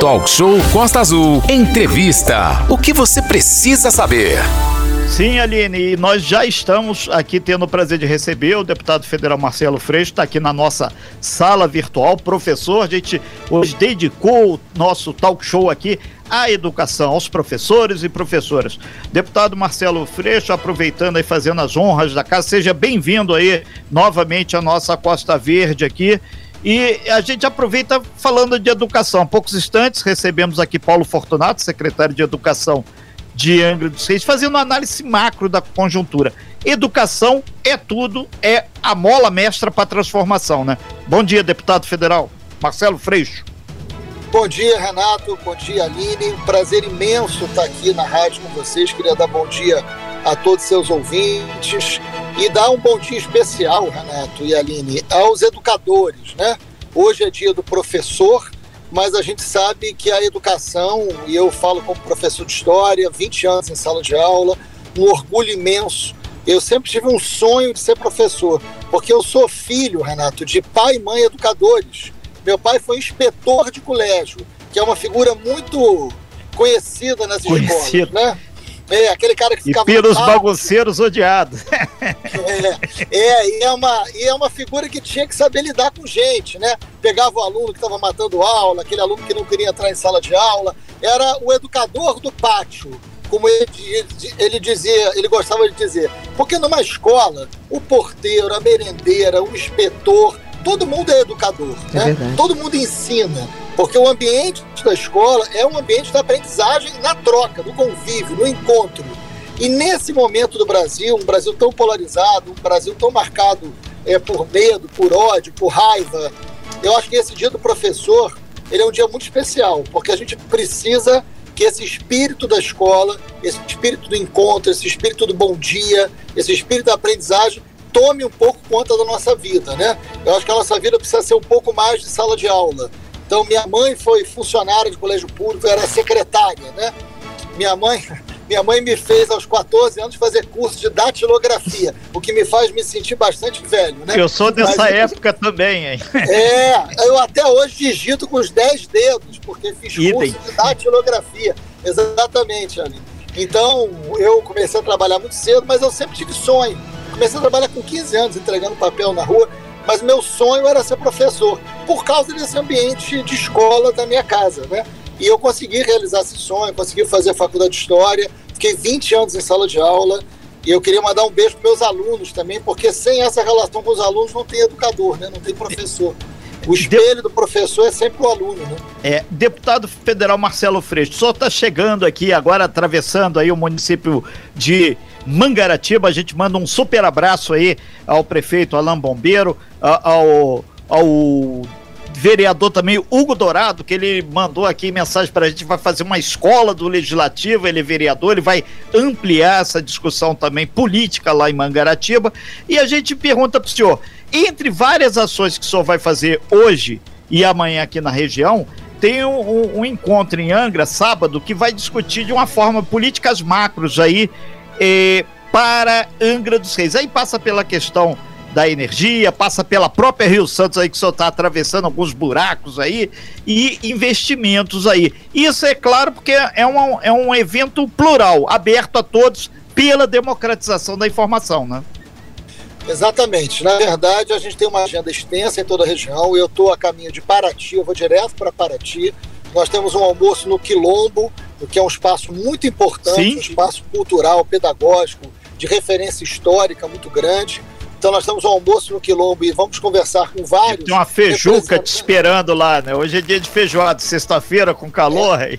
Talk Show Costa Azul. Entrevista. O que você precisa saber? Sim, Aline, e nós já estamos aqui tendo o prazer de receber o deputado federal Marcelo Freixo, está aqui na nossa sala virtual, professor. A gente hoje dedicou o nosso talk show aqui à educação, aos professores e professoras. Deputado Marcelo Freixo, aproveitando e fazendo as honras da casa, seja bem-vindo aí novamente à nossa Costa Verde aqui. E a gente aproveita falando de educação. Há poucos instantes recebemos aqui Paulo Fortunato, secretário de Educação de Angra dos Reis, fazendo uma análise macro da conjuntura. Educação é tudo, é a mola mestra para a transformação, né? Bom dia, deputado federal Marcelo Freixo. Bom dia, Renato. Bom dia, Aline. Um prazer imenso estar aqui na rádio com vocês. Queria dar bom dia a todos os seus ouvintes e dar um bom dia especial, Renato e Aline, aos educadores, né? Hoje é dia do professor mas a gente sabe que a educação, e eu falo como professor de história, 20 anos em sala de aula, um orgulho imenso. Eu sempre tive um sonho de ser professor, porque eu sou filho, Renato, de pai e mãe educadores. Meu pai foi inspetor de colégio, que é uma figura muito conhecida nas Conhecido. escolas, né? É, aquele cara que ficava. E pelos bagunceiros odiados. é, é, e é, uma, e é uma figura que tinha que saber lidar com gente, né? Pegava o aluno que estava matando aula, aquele aluno que não queria entrar em sala de aula. Era o educador do pátio, como ele, ele dizia, ele gostava de dizer. Porque numa escola, o porteiro, a merendeira, o inspetor, todo mundo é educador, é né? Todo mundo ensina. Porque o ambiente da escola é um ambiente da aprendizagem na troca, no convívio, no encontro. E nesse momento do Brasil, um Brasil tão polarizado, um Brasil tão marcado é, por medo, por ódio, por raiva, eu acho que esse dia do professor ele é um dia muito especial, porque a gente precisa que esse espírito da escola, esse espírito do encontro, esse espírito do bom dia, esse espírito da aprendizagem tome um pouco conta da nossa vida, né? Eu acho que a nossa vida precisa ser um pouco mais de sala de aula. Então, minha mãe foi funcionária de colégio público, era secretária, né? Minha mãe, minha mãe me fez aos 14 anos fazer curso de datilografia, o que me faz me sentir bastante velho, né? Eu sou dessa Mas, época também, hein? É, eu até hoje digito com os 10 dedos, porque fiz Idem. curso de datilografia. Exatamente, Ali. Então, eu comecei a trabalhar muito cedo, mas eu sempre tive sonho. Comecei a trabalhar com 15 anos, entregando papel na rua mas meu sonho era ser professor, por causa desse ambiente de escola da minha casa, né? E eu consegui realizar esse sonho, consegui fazer a faculdade de História, fiquei 20 anos em sala de aula, e eu queria mandar um beijo para meus alunos também, porque sem essa relação com os alunos não tem educador, né? não tem professor. O espelho do professor é sempre o aluno, né? É, deputado federal Marcelo Freixo, só está chegando aqui agora, atravessando aí o município de Mangaratiba. A gente manda um super abraço aí ao prefeito Alain Bombeiro, ao, ao vereador também, Hugo Dourado, que ele mandou aqui mensagem para a gente, vai fazer uma escola do Legislativo, ele é vereador, ele vai ampliar essa discussão também política lá em Mangaratiba. E a gente pergunta para o senhor, entre várias ações que o senhor vai fazer hoje e amanhã aqui na região, tem um, um, encontro em Angra, sábado, que vai discutir de uma forma políticas macros aí eh, para Angra dos Reis. Aí passa pela questão da energia, passa pela própria Rio Santos aí que só está atravessando alguns buracos aí e investimentos aí. Isso é claro porque é um, é um evento plural, aberto a todos pela democratização da informação, né? Exatamente. Na verdade, a gente tem uma agenda extensa em toda a região. Eu estou a caminho de Paraty, eu vou direto para Paraty. Nós temos um almoço no Quilombo, que é um espaço muito importante, Sim. um espaço cultural, pedagógico, de referência histórica muito grande. Então nós temos um almoço no Quilombo e vamos conversar com vários. Tem uma feijuca te esperando lá, né? Hoje é dia de feijoada, sexta-feira com calor. É,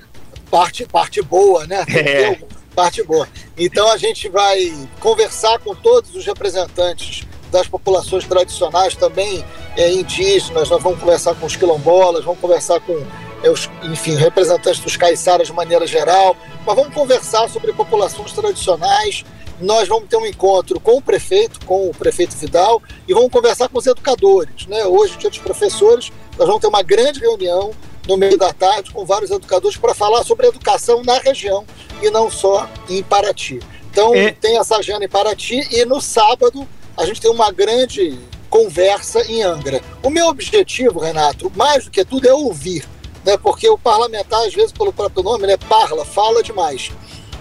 parte, parte boa, né? É. Parte boa. Então a gente vai conversar com todos os representantes das populações tradicionais, também é, indígenas, nós vamos conversar com os quilombolas, vamos conversar com é, os, enfim, representantes dos caiçaras de maneira geral, mas vamos conversar sobre populações tradicionais nós vamos ter um encontro com o prefeito, com o prefeito Vidal, e vamos conversar com os educadores. Né? Hoje, dia dos professores, nós vamos ter uma grande reunião no meio da tarde com vários educadores para falar sobre educação na região e não só em Paraty. Então, é. tem essa agenda em Paraty e no sábado a gente tem uma grande conversa em Angra. O meu objetivo, Renato, mais do que tudo, é ouvir. né, porque o parlamentar, às vezes, pelo próprio nome, né, parla, fala demais.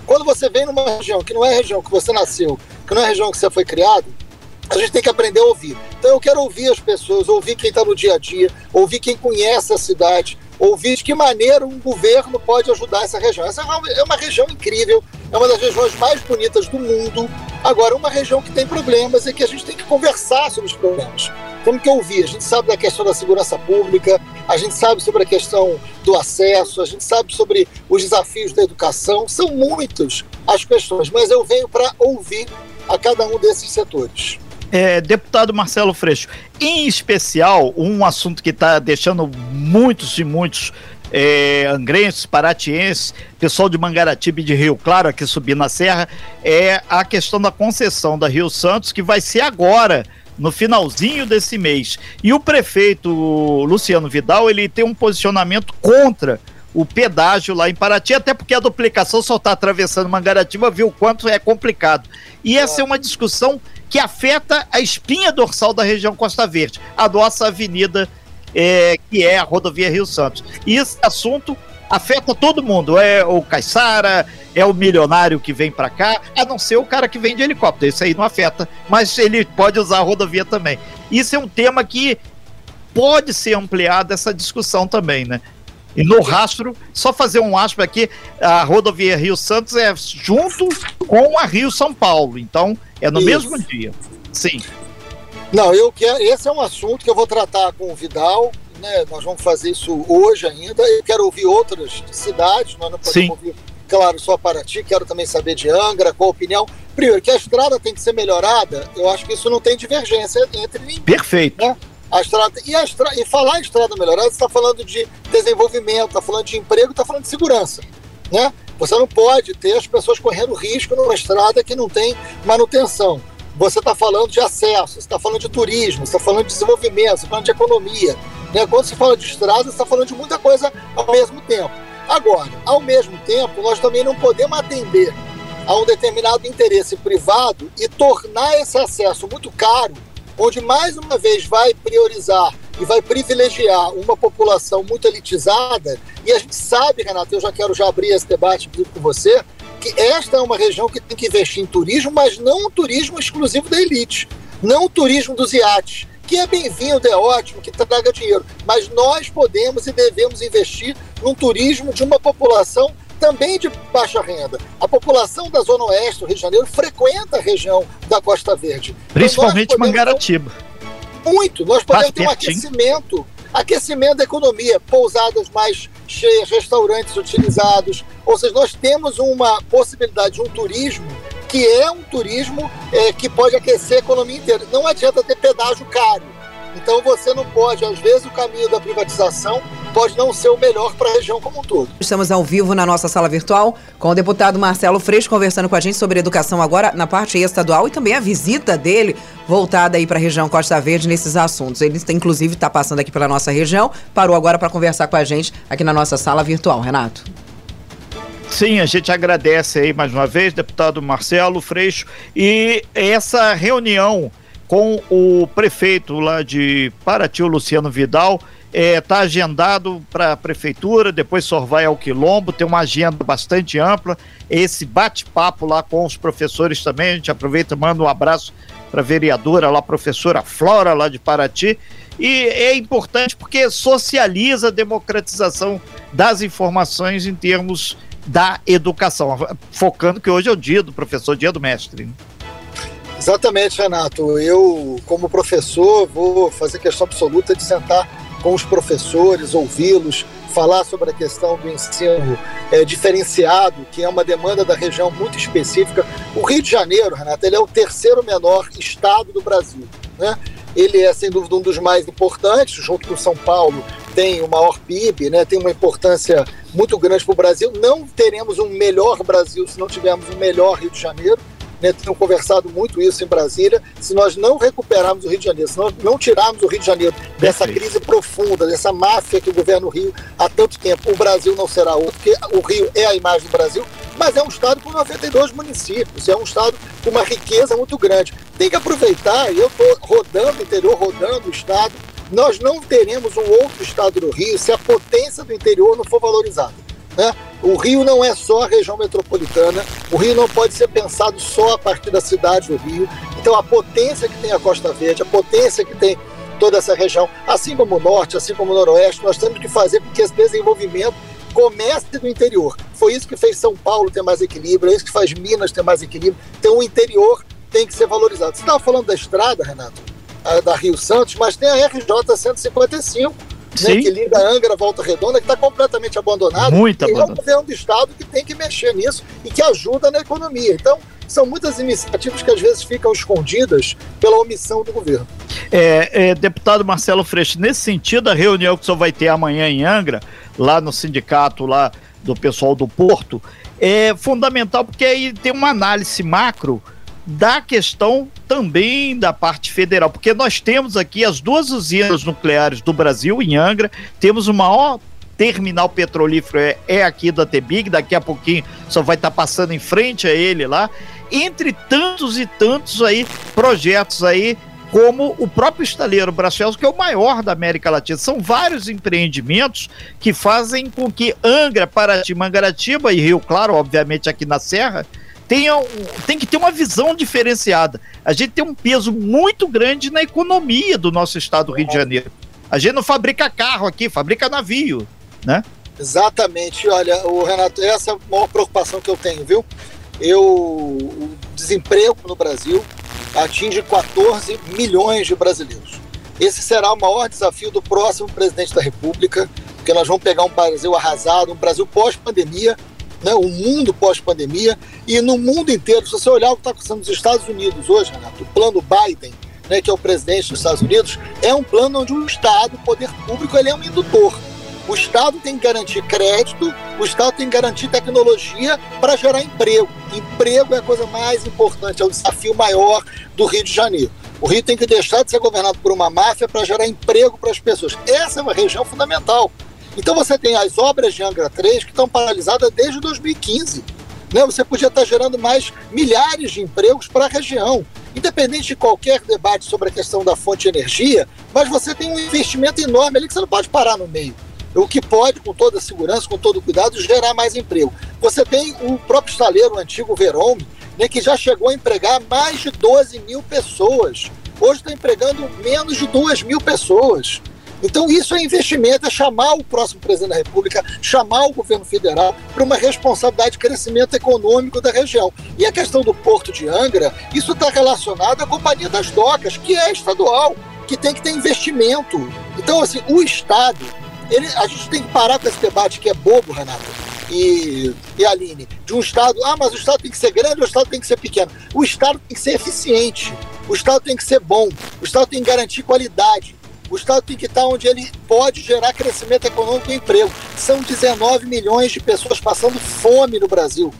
Quando você vem numa região que não é a região que você nasceu, que não é a região que você foi criado, a gente tem que aprender a ouvir. Então eu quero ouvir as pessoas, ouvir quem está no dia a dia, ouvir quem conhece a cidade, ouvir de que maneira um governo pode ajudar essa região. Essa é uma região incrível, é uma das regiões mais bonitas do mundo. Agora, uma região que tem problemas e que a gente tem que conversar sobre os problemas. Temos que ouvir. A gente sabe da questão da segurança pública, a gente sabe sobre a questão do acesso, a gente sabe sobre os desafios da educação. São muitas as questões, mas eu venho para ouvir a cada um desses setores. É, deputado Marcelo Freixo, em especial, um assunto que está deixando muitos e muitos é, angrenses, paratienses, pessoal de Mangaratiba e de Rio Claro aqui subindo na serra, é a questão da concessão da Rio Santos, que vai ser agora, no finalzinho desse mês. E o prefeito Luciano Vidal, ele tem um posicionamento contra o pedágio lá em Paraty, até porque a duplicação só está atravessando Mangaratiba, viu o quanto é complicado. E essa é uma discussão que afeta a espinha dorsal da região Costa Verde, a nossa avenida, é, que é a rodovia Rio Santos. E esse assunto afeta todo mundo. É o Caissara, é o milionário que vem para cá, a não ser o cara que vem de helicóptero. Isso aí não afeta, mas ele pode usar a rodovia também. Isso é um tema que pode ser ampliado essa discussão também, né? E no rastro, só fazer um aspa aqui, a rodovia Rio Santos é junto com a Rio São Paulo. Então, é no Isso. mesmo dia. Sim. Não, eu quero. Esse é um assunto que eu vou tratar com o Vidal. Né? Nós vamos fazer isso hoje ainda. Eu quero ouvir outras cidades, nós não podemos Sim. ouvir, claro, só Paraty, quero também saber de Angra, qual a opinião. Primeiro, que a estrada tem que ser melhorada, eu acho que isso não tem divergência entre ninguém. Perfeito. Né? A estrada, e, a estrada, e falar em estrada melhorada, você está falando de desenvolvimento, está falando de emprego, está falando de segurança. Né? Você não pode ter as pessoas correndo risco numa estrada que não tem manutenção. Você está falando de acesso, você está falando de turismo, você está falando de desenvolvimento, você está falando de economia. Né? Quando se fala de estrada, está falando de muita coisa ao mesmo tempo. Agora, ao mesmo tempo, nós também não podemos atender a um determinado interesse privado e tornar esse acesso muito caro, onde mais uma vez vai priorizar e vai privilegiar uma população muito elitizada. E a gente sabe, Renato, eu já quero já abrir esse debate com você, que esta é uma região que tem que investir em turismo, mas não um turismo exclusivo da elite, não o turismo dos iates, que é bem-vindo, é ótimo, que traga dinheiro, mas nós podemos e devemos investir num turismo de uma população também de baixa renda. A população da Zona Oeste do Rio de Janeiro frequenta a região da Costa Verde. Principalmente então Mangaratiba. Muito. Nós podemos ter um aquecimento, aquecimento da economia, pousadas mais cheias, restaurantes utilizados. Ou seja, nós temos uma possibilidade de um turismo que é um turismo é, que pode aquecer a economia inteira. Não adianta ter pedágio caro. Então você não pode, às vezes, o caminho da privatização pode não ser o melhor para a região como um todo. Estamos ao vivo na nossa sala virtual com o deputado Marcelo Freixo conversando com a gente sobre educação agora na parte estadual e também a visita dele voltada aí para a região Costa Verde nesses assuntos. Ele inclusive está passando aqui pela nossa região, parou agora para conversar com a gente aqui na nossa sala virtual, Renato. Sim, a gente agradece aí mais uma vez, deputado Marcelo Freixo, e essa reunião com o prefeito lá de Paraty, o Luciano Vidal, está é, tá agendado para a prefeitura, depois só vai ao Quilombo, tem uma agenda bastante ampla. Esse bate-papo lá com os professores também, a gente aproveita e manda um abraço para a vereadora lá, professora Flora, lá de Paraty. E é importante porque socializa a democratização das informações em termos da educação, focando que hoje é o dia do professor, dia do mestre. Né? Exatamente, Renato. Eu, como professor, vou fazer questão absoluta de sentar com os professores, ouvi-los, falar sobre a questão do ensino é, diferenciado, que é uma demanda da região muito específica. O Rio de Janeiro, Renato, ele é o terceiro menor estado do Brasil. Né? Ele é, sem dúvida, um dos mais importantes, junto com São Paulo, tem o maior PIB, né? tem uma importância muito grande para o Brasil. Não teremos um melhor Brasil se não tivermos um melhor Rio de Janeiro né, tenham conversado muito isso em Brasília, se nós não recuperarmos o Rio de Janeiro, se nós não tirarmos o Rio de Janeiro dessa crise profunda, dessa máfia que governa o Rio há tanto tempo, o Brasil não será outro, porque o Rio é a imagem do Brasil, mas é um estado com 92 municípios, é um estado com uma riqueza muito grande. Tem que aproveitar, e eu estou rodando o interior, rodando o estado, nós não teremos um outro estado do Rio se a potência do interior não for valorizada. Né? O Rio não é só a região metropolitana, o Rio não pode ser pensado só a partir da cidade do Rio. Então, a potência que tem a Costa Verde, a potência que tem toda essa região, assim como o Norte, assim como o Noroeste, nós temos que fazer com que esse desenvolvimento comece do interior. Foi isso que fez São Paulo ter mais equilíbrio, é isso que faz Minas ter mais equilíbrio. Então, o interior tem que ser valorizado. Você estava falando da estrada, Renato, da Rio Santos, mas tem a RJ 155 né, que liga Angra Volta Redonda, que está completamente abandonado. Muito e abandonado. é o governo do Estado que tem que mexer nisso e que ajuda na economia. Então, são muitas iniciativas que às vezes ficam escondidas pela omissão do governo. É, é, deputado Marcelo Freixo, nesse sentido, a reunião que o senhor vai ter amanhã em Angra, lá no sindicato lá do pessoal do Porto, é fundamental porque aí tem uma análise macro da questão também da parte federal, porque nós temos aqui as duas usinas nucleares do Brasil, em Angra, temos o maior terminal petrolífero é, é aqui da Tebig, daqui a pouquinho só vai estar tá passando em frente a ele lá, entre tantos e tantos aí projetos aí como o próprio estaleiro Bracels, que é o maior da América Latina. São vários empreendimentos que fazem com que Angra, Paraty, Mangaratiba e Rio Claro, obviamente aqui na Serra, tenha, tem que ter uma visão diferenciada. A gente tem um peso muito grande na economia do nosso estado do Rio de Janeiro. A gente não fabrica carro aqui, fabrica navio, né? Exatamente. Olha, o Renato, essa é a maior preocupação que eu tenho, viu? Eu, o desemprego no Brasil atinge 14 milhões de brasileiros. Esse será o maior desafio do próximo presidente da República, porque nós vamos pegar um Brasil arrasado, um Brasil pós-pandemia, né, o mundo pós-pandemia, e no mundo inteiro, se você olhar o que está acontecendo nos Estados Unidos hoje, Renato, o plano Biden, né, que é o presidente dos Estados Unidos, é um plano onde o Estado, o poder público, ele é um indutor. O Estado tem que garantir crédito, o Estado tem que garantir tecnologia para gerar emprego. Emprego é a coisa mais importante, é o desafio maior do Rio de Janeiro. O Rio tem que deixar de ser governado por uma máfia para gerar emprego para as pessoas. Essa é uma região fundamental. Então você tem as obras de Angra 3 que estão paralisadas desde 2015. Né? Você podia estar gerando mais milhares de empregos para a região. Independente de qualquer debate sobre a questão da fonte de energia, mas você tem um investimento enorme ali que você não pode parar no meio. O que pode, com toda segurança, com todo cuidado, gerar mais emprego. Você tem o próprio estaleiro, o antigo Verome, né, que já chegou a empregar mais de 12 mil pessoas. Hoje está empregando menos de 2 mil pessoas. Então, isso é investimento, é chamar o próximo presidente da República, chamar o governo federal para uma responsabilidade de crescimento econômico da região. E a questão do Porto de Angra, isso está relacionado à Companhia das Docas, que é estadual, que tem que ter investimento. Então, assim, o Estado, ele, a gente tem que parar com esse debate que é bobo, Renato e, e Aline, de um Estado, ah, mas o Estado tem que ser grande o Estado tem que ser pequeno? O Estado tem que ser eficiente, o Estado tem que ser bom, o Estado tem que garantir qualidade. O Estado tem que estar onde ele pode gerar crescimento econômico e emprego. São 19 milhões de pessoas passando fome no Brasil.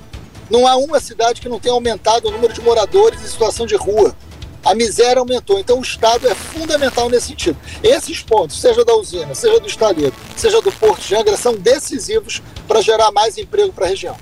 Não há uma cidade que não tenha aumentado o número de moradores em situação de rua. A miséria aumentou. Então, o Estado é fundamental nesse sentido. Esses pontos, seja da usina, seja do estaleiro, seja do Porto de Angra, são decisivos para gerar mais emprego para a região.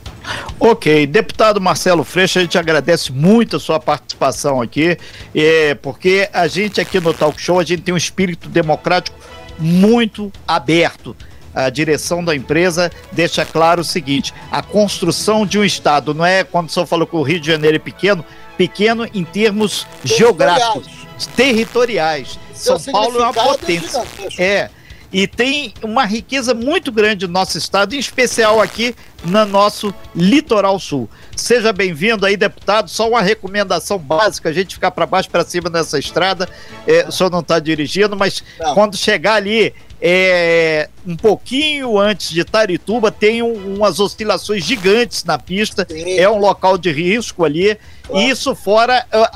Ok, deputado Marcelo Freixo, a gente agradece muito a sua participação aqui, é, porque a gente aqui no Talk Show, a gente tem um espírito democrático muito aberto. A direção da empresa deixa claro o seguinte: a construção de um Estado não é, quando o senhor falou que o Rio de Janeiro é pequeno, pequeno em termos geográficos, territoriais. São Paulo é uma potência. É, e tem uma riqueza muito grande no nosso estado, em especial aqui no nosso litoral sul. Seja bem-vindo aí, deputado. Só uma recomendação básica: a gente ficar para baixo para cima nessa estrada. É, o senhor não está dirigindo, mas não. quando chegar ali, é, um pouquinho antes de Tarituba, tem um, umas oscilações gigantes na pista. Sim. É um local de risco ali. Claro. Isso fora a,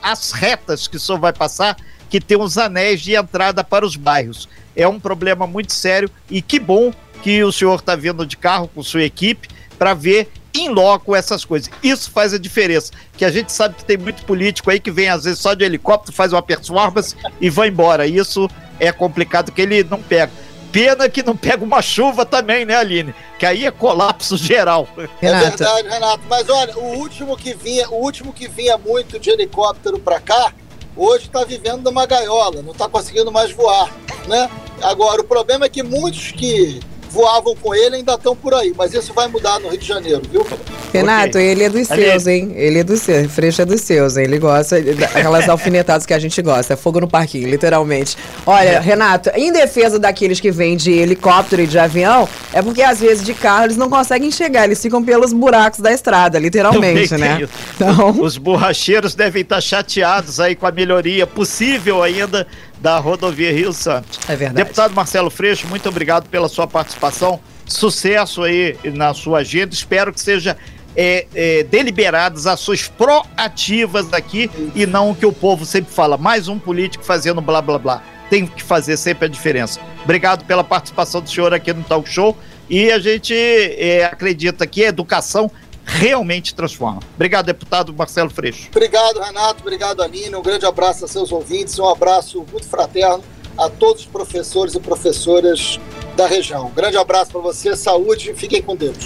a, as retas que o senhor vai passar, que tem os anéis de entrada para os bairros é um problema muito sério e que bom que o senhor está vindo de carro com sua equipe para ver em loco essas coisas. Isso faz a diferença. Que a gente sabe que tem muito político aí que vem às vezes só de helicóptero, faz uma performance e vai embora. Isso é complicado que ele não pega. Pena que não pega uma chuva também, né, Aline? Que aí é colapso geral. É verdade, Renato. Mas olha, o último que vinha, o último que vinha muito de helicóptero para cá hoje está vivendo numa gaiola, não está conseguindo mais voar, né? Agora, o problema é que muitos que voavam com ele ainda estão por aí, mas isso vai mudar no Rio de Janeiro, viu? Renato, okay. ele é dos seus, hein? Ele é dos seus, Freixo é dos seus, hein? Ele gosta daquelas alfinetadas que a gente gosta, é fogo no parquinho, literalmente. Olha, é. Renato, em defesa daqueles que vêm de helicóptero e de avião, é porque às vezes de carro eles não conseguem chegar, eles ficam pelos buracos da estrada, literalmente, né? Então... Os borracheiros devem estar chateados aí com a melhoria possível ainda da rodovia Rio Santos. É verdade. Deputado Marcelo Freixo, muito obrigado pela sua participação. Sucesso aí na sua agenda. Espero que seja é, é, deliberadas ações proativas aqui e não o que o povo sempre fala. Mais um político fazendo blá blá blá. Tem que fazer sempre a diferença. Obrigado pela participação do senhor aqui no Talk Show. E a gente é, acredita que a educação realmente transforma. Obrigado, deputado Marcelo Freixo. Obrigado, Renato. Obrigado, Aline. Um grande abraço a seus ouvintes. Um abraço muito fraterno a todos os professores e professoras da região. Um grande abraço para você, saúde e fiquem com Deus.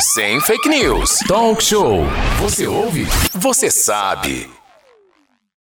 Sem fake news. Talk show. Você ouve? Você sabe.